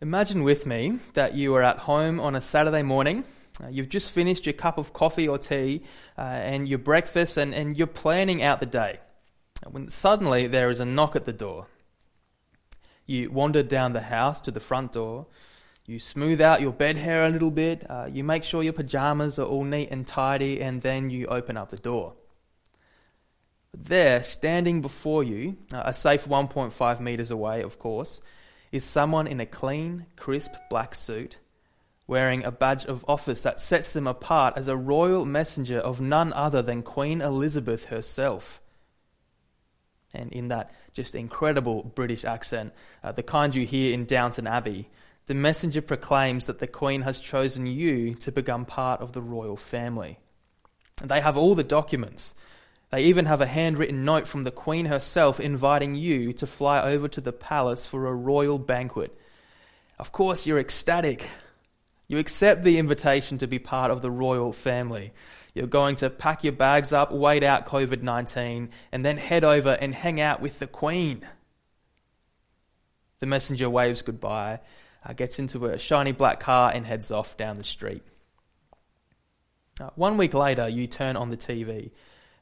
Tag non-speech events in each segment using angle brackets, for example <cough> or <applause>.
Imagine with me that you are at home on a Saturday morning. Uh, you've just finished your cup of coffee or tea uh, and your breakfast, and, and you're planning out the day. When suddenly there is a knock at the door. You wander down the house to the front door. You smooth out your bed hair a little bit. Uh, you make sure your pajamas are all neat and tidy, and then you open up the door. There, standing before you, uh, a safe 1.5 meters away, of course, is someone in a clean, crisp black suit, wearing a badge of office that sets them apart as a royal messenger of none other than Queen Elizabeth herself. And in that just incredible British accent, uh, the kind you hear in Downton Abbey, the messenger proclaims that the Queen has chosen you to become part of the royal family. And they have all the documents they even have a handwritten note from the Queen herself inviting you to fly over to the palace for a royal banquet. Of course, you're ecstatic. You accept the invitation to be part of the royal family. You're going to pack your bags up, wait out COVID 19, and then head over and hang out with the Queen. The messenger waves goodbye, uh, gets into a shiny black car, and heads off down the street. Uh, one week later, you turn on the TV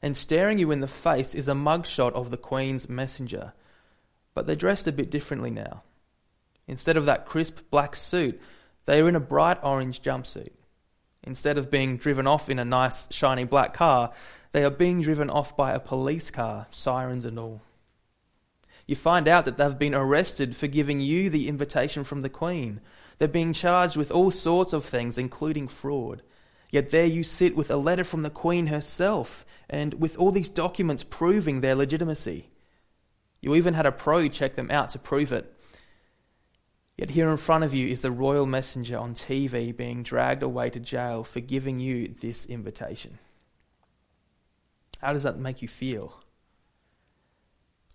and staring you in the face is a mugshot of the Queen's messenger. But they're dressed a bit differently now. Instead of that crisp black suit, they are in a bright orange jumpsuit. Instead of being driven off in a nice, shiny black car, they are being driven off by a police car, sirens and all. You find out that they've been arrested for giving you the invitation from the Queen. They're being charged with all sorts of things, including fraud. Yet there you sit with a letter from the Queen herself, and with all these documents proving their legitimacy. You even had a pro check them out to prove it. Yet here in front of you is the royal messenger on TV being dragged away to jail for giving you this invitation. How does that make you feel?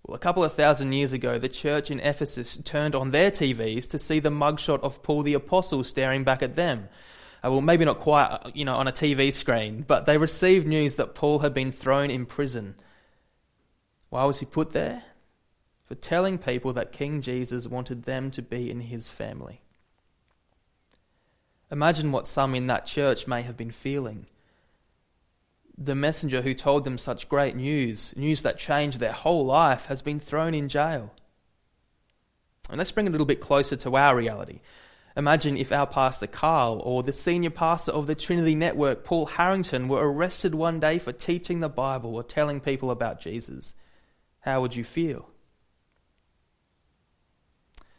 Well, a couple of thousand years ago, the church in Ephesus turned on their TVs to see the mugshot of Paul the Apostle staring back at them uh, well, maybe not quite, uh, you know, on a TV screen, but they received news that Paul had been thrown in prison. Why was he put there? For telling people that King Jesus wanted them to be in his family. Imagine what some in that church may have been feeling. The messenger who told them such great news, news that changed their whole life, has been thrown in jail. And let's bring it a little bit closer to our reality. Imagine if our pastor Carl or the senior pastor of the Trinity Network, Paul Harrington, were arrested one day for teaching the Bible or telling people about Jesus. How would you feel?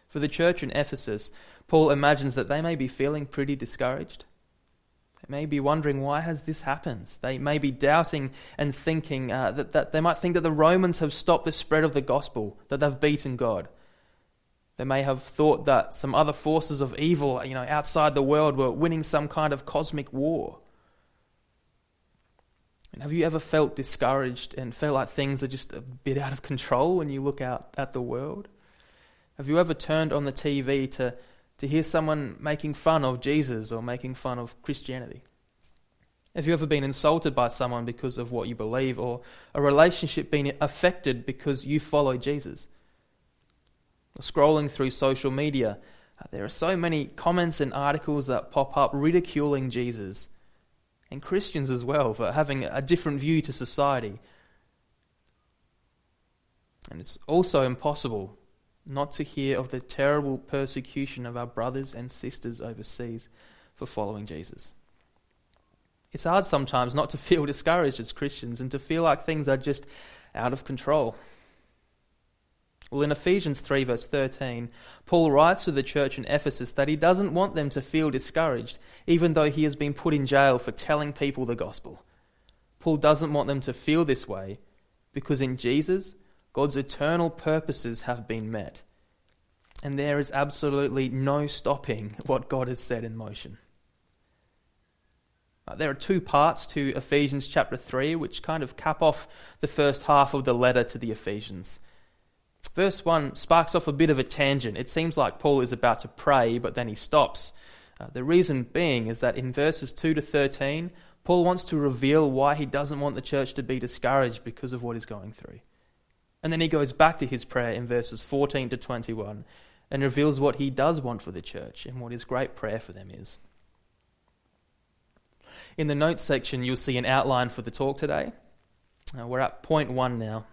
For the church in Ephesus, Paul imagines that they may be feeling pretty discouraged. They may be wondering, why has this happened? They may be doubting and thinking uh, that, that they might think that the Romans have stopped the spread of the gospel, that they've beaten God. They may have thought that some other forces of evil, you know, outside the world were winning some kind of cosmic war. And have you ever felt discouraged and felt like things are just a bit out of control when you look out at the world? Have you ever turned on the TV to, to hear someone making fun of Jesus or making fun of Christianity? Have you ever been insulted by someone because of what you believe or a relationship been affected because you follow Jesus? Scrolling through social media, uh, there are so many comments and articles that pop up ridiculing Jesus and Christians as well for having a different view to society. And it's also impossible not to hear of the terrible persecution of our brothers and sisters overseas for following Jesus. It's hard sometimes not to feel <laughs> discouraged as Christians and to feel like things are just out of control. Well, in Ephesians 3, verse 13, Paul writes to the church in Ephesus that he doesn't want them to feel discouraged, even though he has been put in jail for telling people the gospel. Paul doesn't want them to feel this way because in Jesus, God's eternal purposes have been met. And there is absolutely no stopping what God has set in motion. Uh, there are two parts to Ephesians chapter 3 which kind of cap off the first half of the letter to the Ephesians. Verse 1 sparks off a bit of a tangent. It seems like Paul is about to pray, but then he stops. Uh, the reason being is that in verses 2 to 13, Paul wants to reveal why he doesn't want the church to be discouraged because of what he's going through. And then he goes back to his prayer in verses 14 to 21, and reveals what he does want for the church and what his great prayer for them is. In the notes section, you'll see an outline for the talk today. Uh, we're at point one now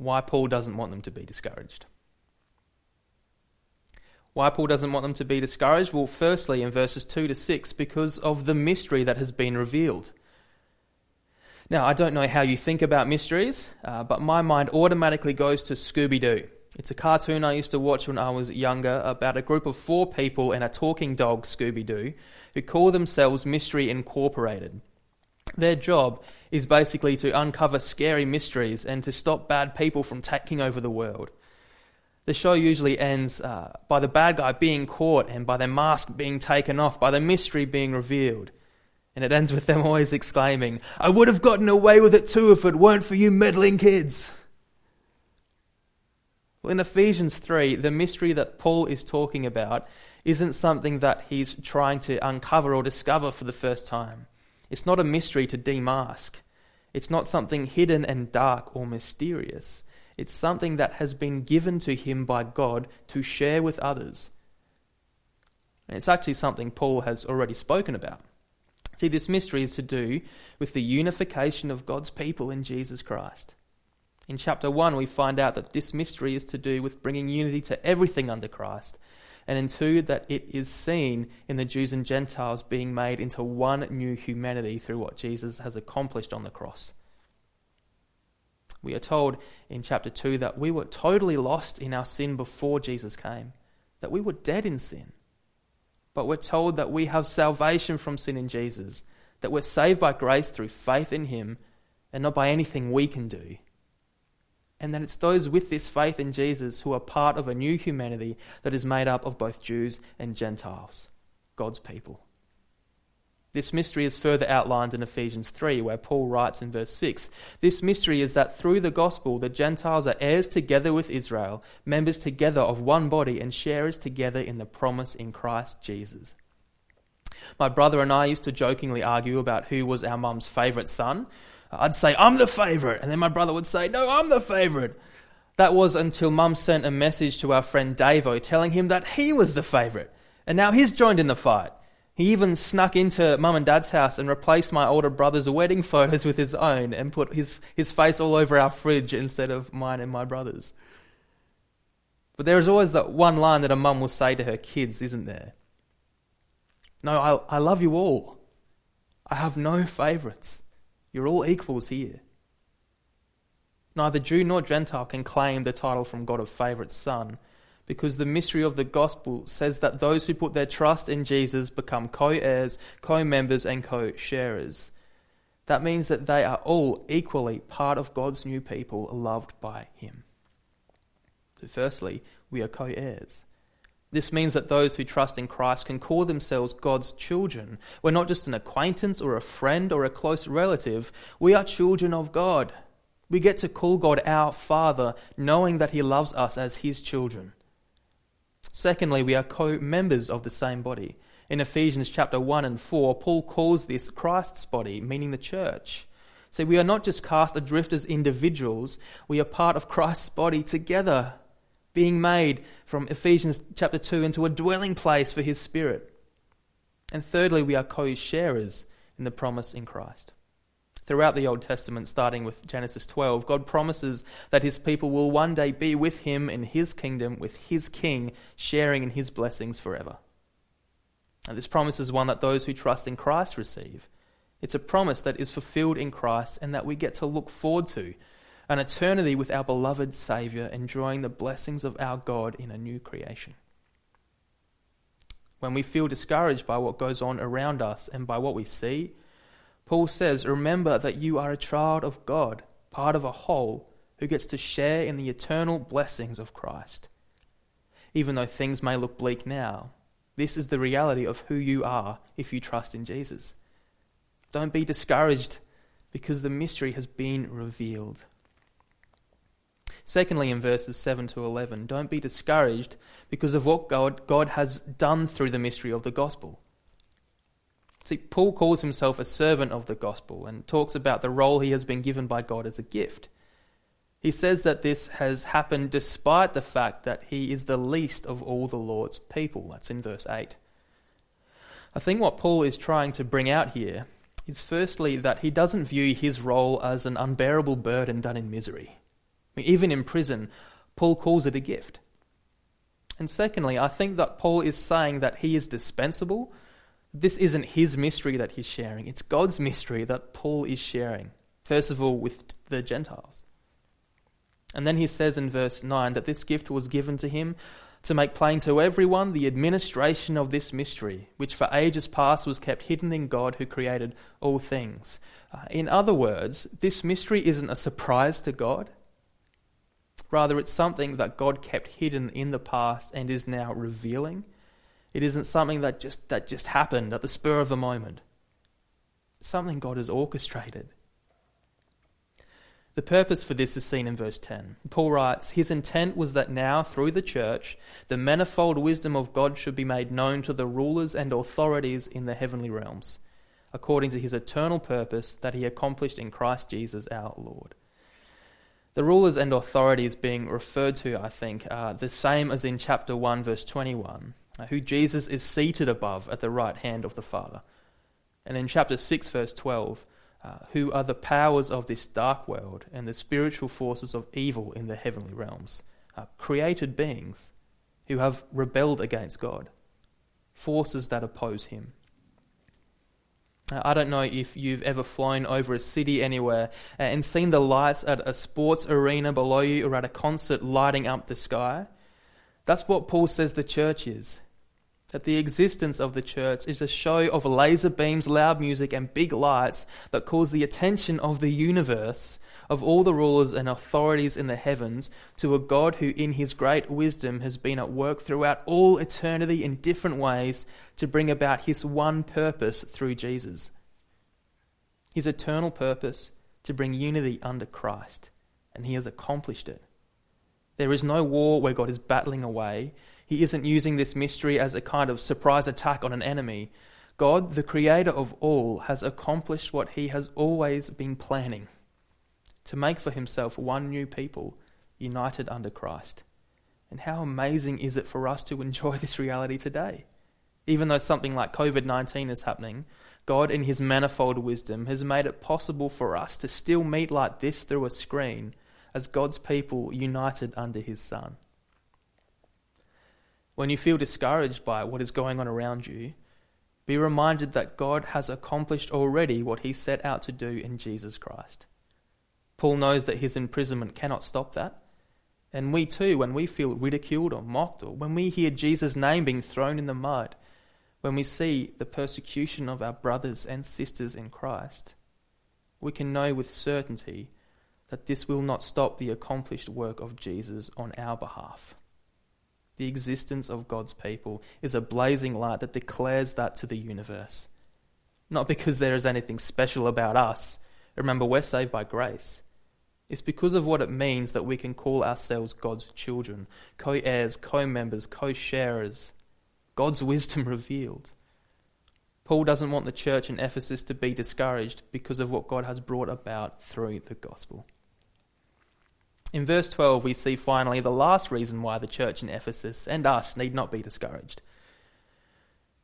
why Paul doesn't want them to be discouraged. Why Paul doesn't want them to be discouraged? Well, firstly, in verses 2 to 6, because of the mystery that has been revealed. Now, I don't know how you think about mysteries, uh, but my mind automatically goes to Scooby Doo. It's a cartoon I used to watch when I was younger about a group of four people and a talking dog, Scooby Doo, who call themselves Mystery Incorporated. Their job is basically to uncover scary mysteries and to stop bad people from taking over the world. The show usually ends uh, by the bad guy being caught and by their mask being taken off, by the mystery being revealed. And it ends with them always exclaiming, I would have gotten away with it too if it weren't for you meddling kids. Well, in Ephesians 3, the mystery that Paul is talking about isn't something that he's trying to uncover or discover for the first time. It's not a mystery to demask. It's not something hidden and dark or mysterious. It's something that has been given to him by God to share with others. And it's actually something Paul has already spoken about. See, this mystery is to do with the unification of God's people in Jesus Christ. In chapter 1, we find out that this mystery is to do with bringing unity to everything under Christ. And in 2, that it is seen in the Jews and Gentiles being made into one new humanity through what Jesus has accomplished on the cross. We are told in chapter 2 that we were totally lost in our sin before Jesus came, that we were dead in sin. But we're told that we have salvation from sin in Jesus, that we're saved by grace through faith in Him and not by anything we can do and that it's those with this faith in Jesus who are part of a new humanity that is made up of both Jews and Gentiles, God's people. This mystery is further outlined in Ephesians 3, where Paul writes in verse 6 This mystery is that through the gospel the Gentiles are heirs together with Israel, members together of one body, and sharers together in the promise in Christ Jesus. My brother and I used to jokingly argue about who was our mum's favourite son. I'd say, I'm the favorite. And then my brother would say, No, I'm the favorite. That was until mum sent a message to our friend Davo telling him that he was the favorite. And now he's joined in the fight. He even snuck into mum and dad's house and replaced my older brother's wedding photos with his own and put his, his face all over our fridge instead of mine and my brother's. But there is always that one line that a mum will say to her kids, isn't there? No, I, I love you all. I have no favourites. You're all equals here. Neither Jew nor Gentile can claim the title from God of favourite son, because the mystery of the gospel says that those who put their trust in Jesus become co heirs, co members, and co sharers. That means that they are all equally part of God's new people, loved by Him. So, firstly, we are co heirs. This means that those who trust in Christ can call themselves God's children. We're not just an acquaintance or a friend or a close relative, we are children of God. We get to call God our Father, knowing that He loves us as His children. Secondly, we are co members of the same body. In Ephesians chapter 1 and 4, Paul calls this Christ's body, meaning the church. So we are not just cast adrift as individuals, we are part of Christ's body together being made from Ephesians chapter 2 into a dwelling place for his spirit. And thirdly, we are co sharers in the promise in Christ. Throughout the Old Testament, starting with Genesis 12, God promises that his people will one day be with him in his kingdom, with his king, sharing in his blessings forever. And this promise is one that those who trust in Christ receive. It's a promise that is fulfilled in Christ and that we get to look forward to an eternity with our beloved Saviour, enjoying the blessings of our God in a new creation. When we feel discouraged by what goes on around us and by what we see, Paul says, Remember that you are a child of God, part of a whole, who gets to share in the eternal blessings of Christ. Even though things may look bleak now, this is the reality of who you are if you trust in Jesus. Don't be discouraged because the mystery has been revealed. Secondly, in verses 7 to 11, don't be discouraged because of what God, God has done through the mystery of the gospel. See, Paul calls himself a servant of the gospel and talks about the role he has been given by God as a gift. He says that this has happened despite the fact that he is the least of all the Lord's people. That's in verse 8. I think what Paul is trying to bring out here is firstly that he doesn't view his role as an unbearable burden done in misery. Even in prison, Paul calls it a gift. And secondly, I think that Paul is saying that he is dispensable. This isn't his mystery that he's sharing, it's God's mystery that Paul is sharing, first of all, with the Gentiles. And then he says in verse 9 that this gift was given to him to make plain to everyone the administration of this mystery, which for ages past was kept hidden in God who created all things. Uh, in other words, this mystery isn't a surprise to God. Rather, it's something that God kept hidden in the past and is now revealing. It isn't something that just, that just happened at the spur of the moment. It's something God has orchestrated. The purpose for this is seen in verse 10. Paul writes, His intent was that now, through the church, the manifold wisdom of God should be made known to the rulers and authorities in the heavenly realms, according to his eternal purpose that he accomplished in Christ Jesus our Lord. The rulers and authorities being referred to, I think, are the same as in chapter 1, verse 21, who Jesus is seated above at the right hand of the Father. And in chapter 6, verse 12, uh, who are the powers of this dark world and the spiritual forces of evil in the heavenly realms, uh, created beings who have rebelled against God, forces that oppose Him. Uh, I don't know if you've ever flown over a city anywhere uh, and seen the lights at a sports arena below you or at a concert lighting up the sky. That's what Paul says the church is that the existence of the church is a show of laser beams, loud music, and big lights that calls the attention of the universe, of all the rulers and authorities in the heavens, to a God who, in his great wisdom, has been at work throughout all eternity in different ways to bring about his one purpose through Jesus. His eternal purpose to bring unity under Christ, and he has accomplished it. There is no war where God is battling away. He isn't using this mystery as a kind of surprise attack on an enemy. God, the creator of all, has accomplished what he has always been planning to make for himself one new people united under Christ. And how amazing is it for us to enjoy <laughs> this reality today? Even though something like COVID 19 is happening, God, in his manifold wisdom, has made it possible for us to still meet like this through a screen as God's people united under his Son. When you feel discouraged by what is going on around you, be reminded that God has accomplished already what he set out to do in Jesus Christ. Paul knows that his imprisonment cannot stop that. And we too, when we feel ridiculed or mocked, or when we hear Jesus' name being thrown in the mud, when we see the persecution of our brothers and sisters in Christ, we can know with certainty that this will not stop the accomplished work of Jesus on our behalf the existence of God's people is a blazing light that declares that to the universe. Not because there is anything special about us. Remember, we're saved by grace. It's because of what it means that we can call ourselves God's children, co heirs, co members, co sharers. God's wisdom <laughs> revealed. Paul doesn't want the church in Ephesus to be discouraged because of what God has brought about through the gospel. In verse 12, we see finally the last reason why the church in Ephesus and us need not be discouraged.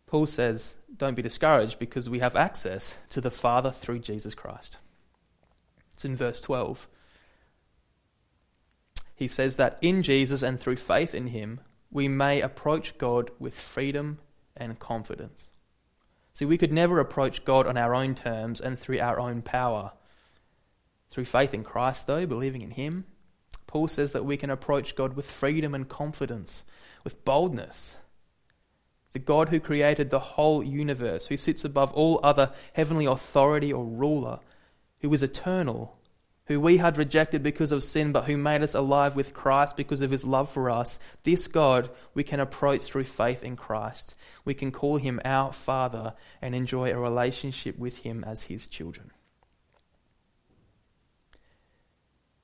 Paul says, Don't be discouraged because we have access to the Father through Jesus Christ. It's in verse 12. He says that in Jesus and through faith in him, we may approach God with freedom and confidence. See, we could never approach God on our own terms and through our own power. Through faith in Christ, though, believing in him, Paul says that we can approach God with freedom and confidence, with boldness. The God who created the whole universe, who sits above all other heavenly authority or ruler, who is eternal, who we had rejected because of sin, but who made us alive with Christ because of his love for us, this God we can approach through faith in Christ. We can call him our Father and enjoy a relationship with him as his children.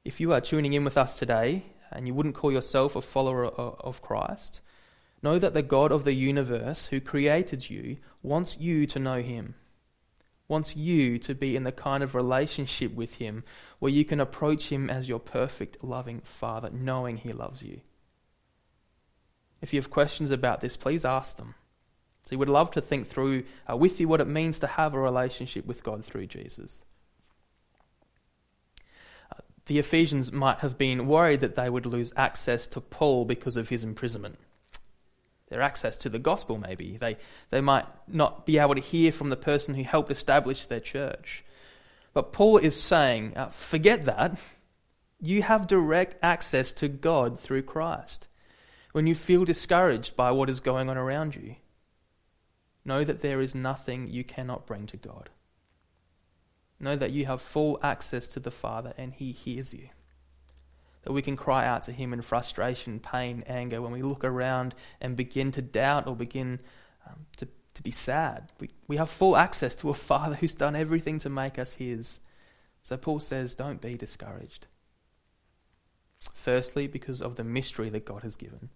If you are tuning in with us today and you wouldn't call yourself a follower of Christ, know that the God of the universe who created you wants you to know him. wants you to be in the kind of relationship with Him where you can approach Him as your perfect, loving Father, knowing He loves you. If you have questions about this, please ask them. So, would love to think through uh, with you what it means to have a relationship with God through Jesus. The Ephesians might have been worried that they would lose access to Paul because of his imprisonment their access to the gospel, maybe. They, they might not be able to hear from the person who helped establish their church. But Paul is saying, uh, forget that. You have direct access to God through Christ. When you feel discouraged by what is going on around you, know that there is nothing you cannot bring to God. Know that you have full access to the Father and He hears you that we can cry out to Him in frustration, pain, anger, when we look around and begin to doubt or begin um, to, to be sad. We, we have full access to a Father who's done everything to make us His. So Paul says, don't be discouraged. Firstly, because of the mystery that God has given.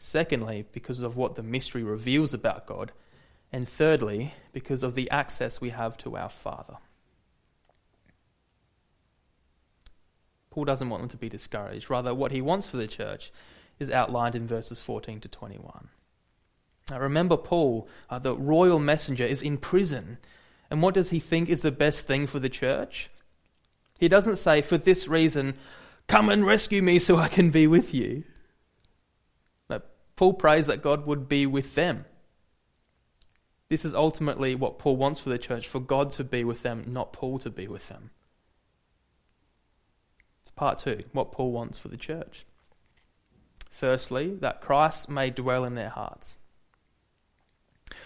Secondly, because of what the mystery reveals about God. And thirdly, because of the access we have to our Father. Paul doesn't want them to be discouraged. Rather, what he wants for the church is outlined in verses 14 to 21. Now, remember, Paul, uh, the royal messenger, is in prison. And what does he think is the best thing for the church? He doesn't say, for this reason, come and rescue me so I can be with you. No, Paul prays that God would be with them. This is ultimately what Paul wants for the church for God to be with them, not Paul to be with them part two, what Paul wants for the church. Firstly, that Christ may dwell in their hearts.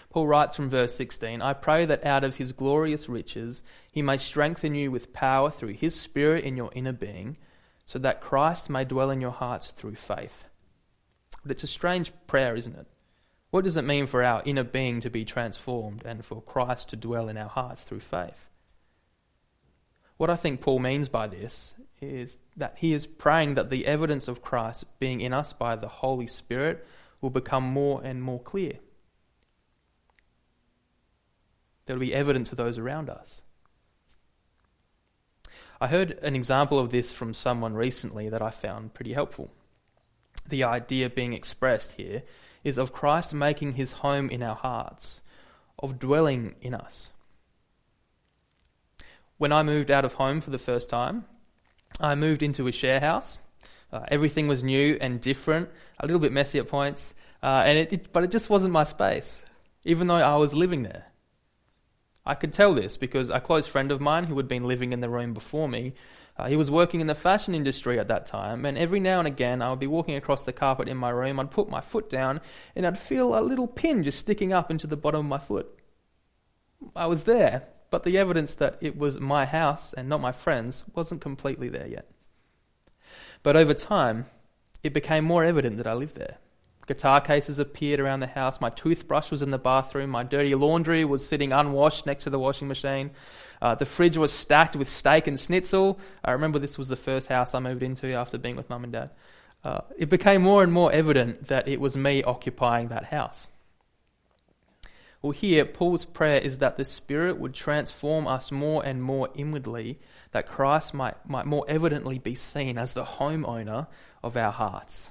Paul writes from verse 16 I pray that out of his glorious riches he may strengthen you with power through his Spirit in your inner being, so that Christ may dwell in your hearts through faith. But it's a strange prayer, isn't it? What does it mean for our inner being to be transformed and for Christ to dwell in our hearts through faith? What I think Paul means by this is that he is praying that the evidence of Christ being in us by the Holy Spirit will become more and more clear. There will be evidence to those around us. I heard an example of this from someone recently that I found pretty helpful. The idea being expressed here is of Christ making his home in our hearts, of dwelling in us. When I moved out of home for the first time, I moved into a share house. Uh, everything was new and different, a little bit messy at points, uh, and it, it, but it just wasn't my space, even though I was living there. I could tell this because a close friend of mine who had been living in the room before me, uh, he was working in the fashion industry at that time, and every now and again I would be walking across the carpet in my room, I'd put my foot down, and I'd feel a little pin just sticking up into the bottom of my foot. I was there, but the evidence that it was my house and not my friend's wasn't completely there yet. But over time, it became more evident that I lived there. Guitar cases appeared around the house. My toothbrush was in the bathroom. My dirty laundry was sitting unwashed next to the washing machine. Uh, the fridge was stacked with steak and schnitzel. I remember this was the first house I moved into after being with mum and dad. Uh, it became more and more evident that it was me occupying that house. Well, here, Paul's prayer is that the Spirit would transform us more and more inwardly, that Christ might, might more evidently be seen as the homeowner of our hearts,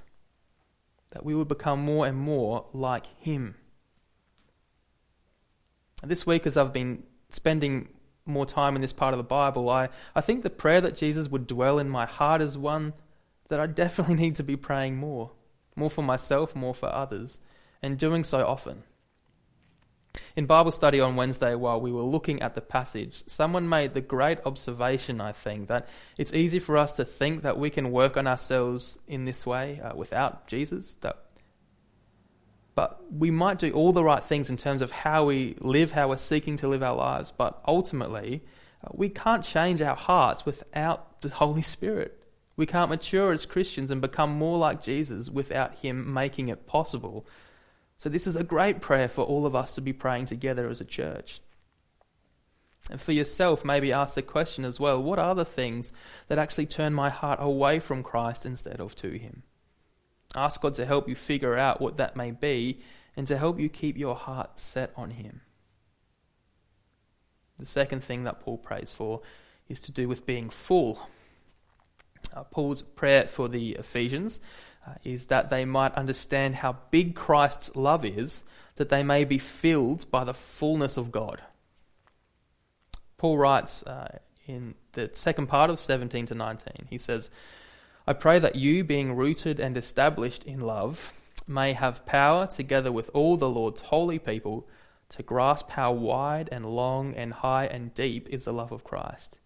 that we would become more and more like Him. This week, as I've been spending more time in this part of the Bible, I, I think the prayer that Jesus would dwell in my heart is one that I definitely <laughs> need to be praying more, more for myself, more for others, and doing so often. In Bible study on Wednesday, while we were looking at the passage, someone made the great observation, I think, that it's easy for us to think that we can work on ourselves in this way uh, without Jesus. That, but we might do all the right things in terms of how we live, how we're seeking to live our lives, but ultimately, uh, we can't change our hearts without the Holy Spirit. We can't mature as Christians and become more like Jesus without Him making it possible so, this is a great prayer for all of us to be praying together as a church. And for yourself, maybe ask the question as well what are the things that actually turn my heart away from Christ instead of to Him? Ask God to help you figure out what that may be and to help you keep your heart set on Him. The second thing that Paul prays for is to do with being full. Uh, Paul's prayer for the Ephesians uh, is that they might understand how big Christ's love is, that they may be filled by the fullness of God. Paul writes uh, in the second part of 17 to 19, he says, I pray that you, being rooted and established in love, may have power, together with all the Lord's holy people, to grasp how wide and long and high and deep is the love of Christ,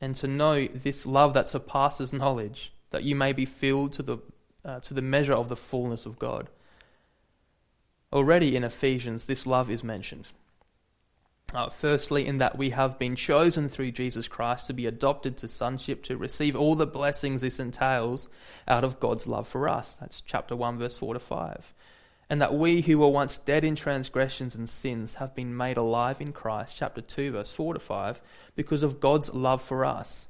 and to know this love that surpasses knowledge, that you may be filled to the, uh, to the measure of the fullness of God. Already in Ephesians, this love is mentioned. Uh, firstly, in that we have been chosen through Jesus Christ to be adopted to sonship, to receive all the blessings this entails out of God's love for us. That's chapter 1, verse 4 to 5. And that we who were once dead in transgressions and sins have been made alive in Christ, chapter 2, verse 4 to 5, because of God's love for us.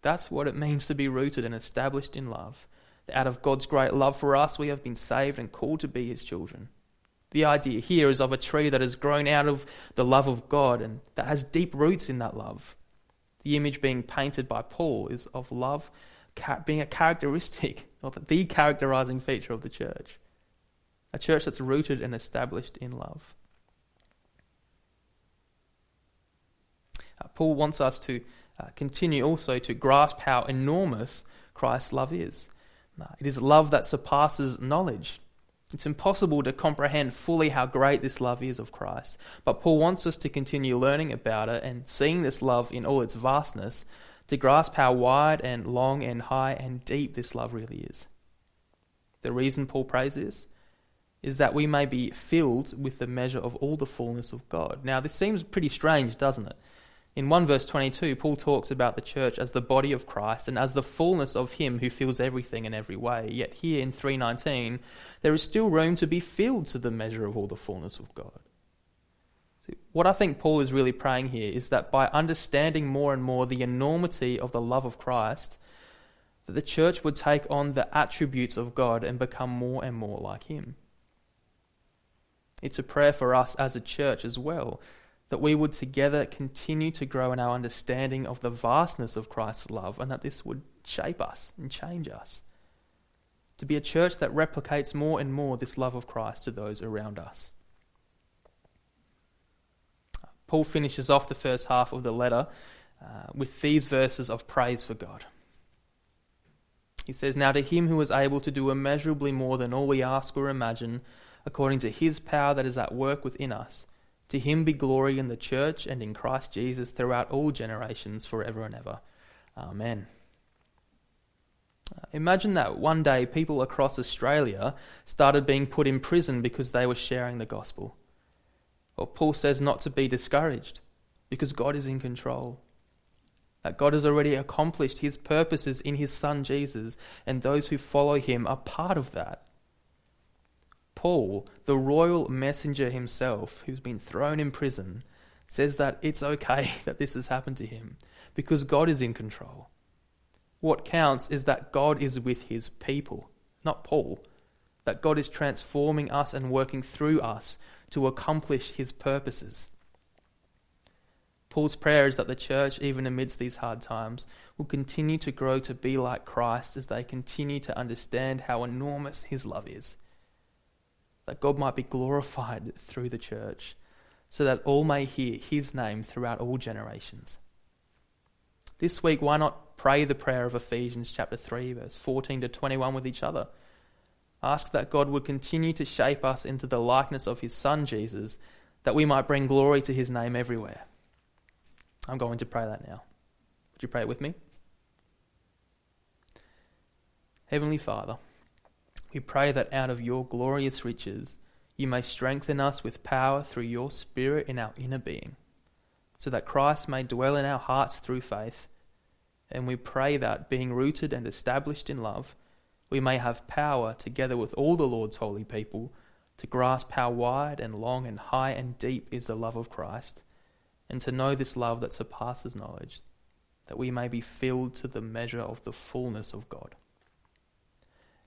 That's what it means to be rooted and established in love. Out of God's great love for us, we have been saved and called to be his children. The idea here is of a tree that has grown out of the love of God and that has deep roots in that love. The image being painted by Paul is of love being a characteristic, <laughs> or the characterizing feature of the church. A church that's rooted and established in love. Uh, Paul wants us to uh, continue also to grasp how enormous Christ's love is. Uh, it is love that surpasses knowledge. It's impossible to comprehend fully how great this love is of Christ. But Paul wants us to continue learning about it and seeing this love in all its vastness to grasp how wide and long and high and deep this love really is. The reason Paul prays this is that we may be filled with the measure of all the fullness of God. Now, this seems pretty strange, doesn't it? In 1 verse 22, Paul talks about the church as the body of Christ and as the fullness of him who fills everything in every way. Yet here in 319, there is still room to be filled to the measure of all the fullness of God. See, what I think Paul is really praying here is that by understanding more and more the enormity of the love of Christ, that the church would take on the attributes of God and become more and more like him. It's a prayer for us as a church as well that we would together continue to grow in our understanding of the vastness of Christ's love and that this would shape us and change us. To be a church that replicates more and more this love of Christ to those around us. Paul finishes off the first half of the letter uh, with these verses of praise for God. He says, Now to him who is able to do immeasurably more than all we ask or imagine, according to his power that is at work within us to him be glory in the church and in Christ Jesus throughout all generations, forever and ever. Amen. Uh, imagine that one day people across Australia started being put in prison because they were sharing the gospel. Well, Paul says not to be discouraged because God is in control. That God has already accomplished his purposes in his Son Jesus, and those who follow him are part of that. Paul, the royal messenger himself, who's been thrown in prison, says that it's okay <laughs> that this has happened to him because God is in control. What counts is that God is with his people, not Paul. That God is transforming us and working through us to accomplish his purposes. Paul's prayer is that the church, even amidst these hard times, will continue to grow to be like Christ as they continue to understand how enormous his love is that God might be glorified through the church, so that all may hear his name throughout all generations. This week, why not pray the prayer of Ephesians chapter 3, verse 14 to 21 with each other? Ask that God would continue to shape us into the likeness of his Son, Jesus, that we might bring glory to his name everywhere. I'm going to pray that now. Would you pray it with me? Heavenly Father, we pray that out of your glorious riches you may strengthen us with power through your Spirit in our inner being, so that Christ may dwell in our hearts through faith. And we pray that, being rooted and established in love, we may have power, together with all the Lord's holy people, to grasp how wide and long and high and deep is the love of Christ, and to know this love that surpasses knowledge, that we may be filled to the measure of the fullness of God.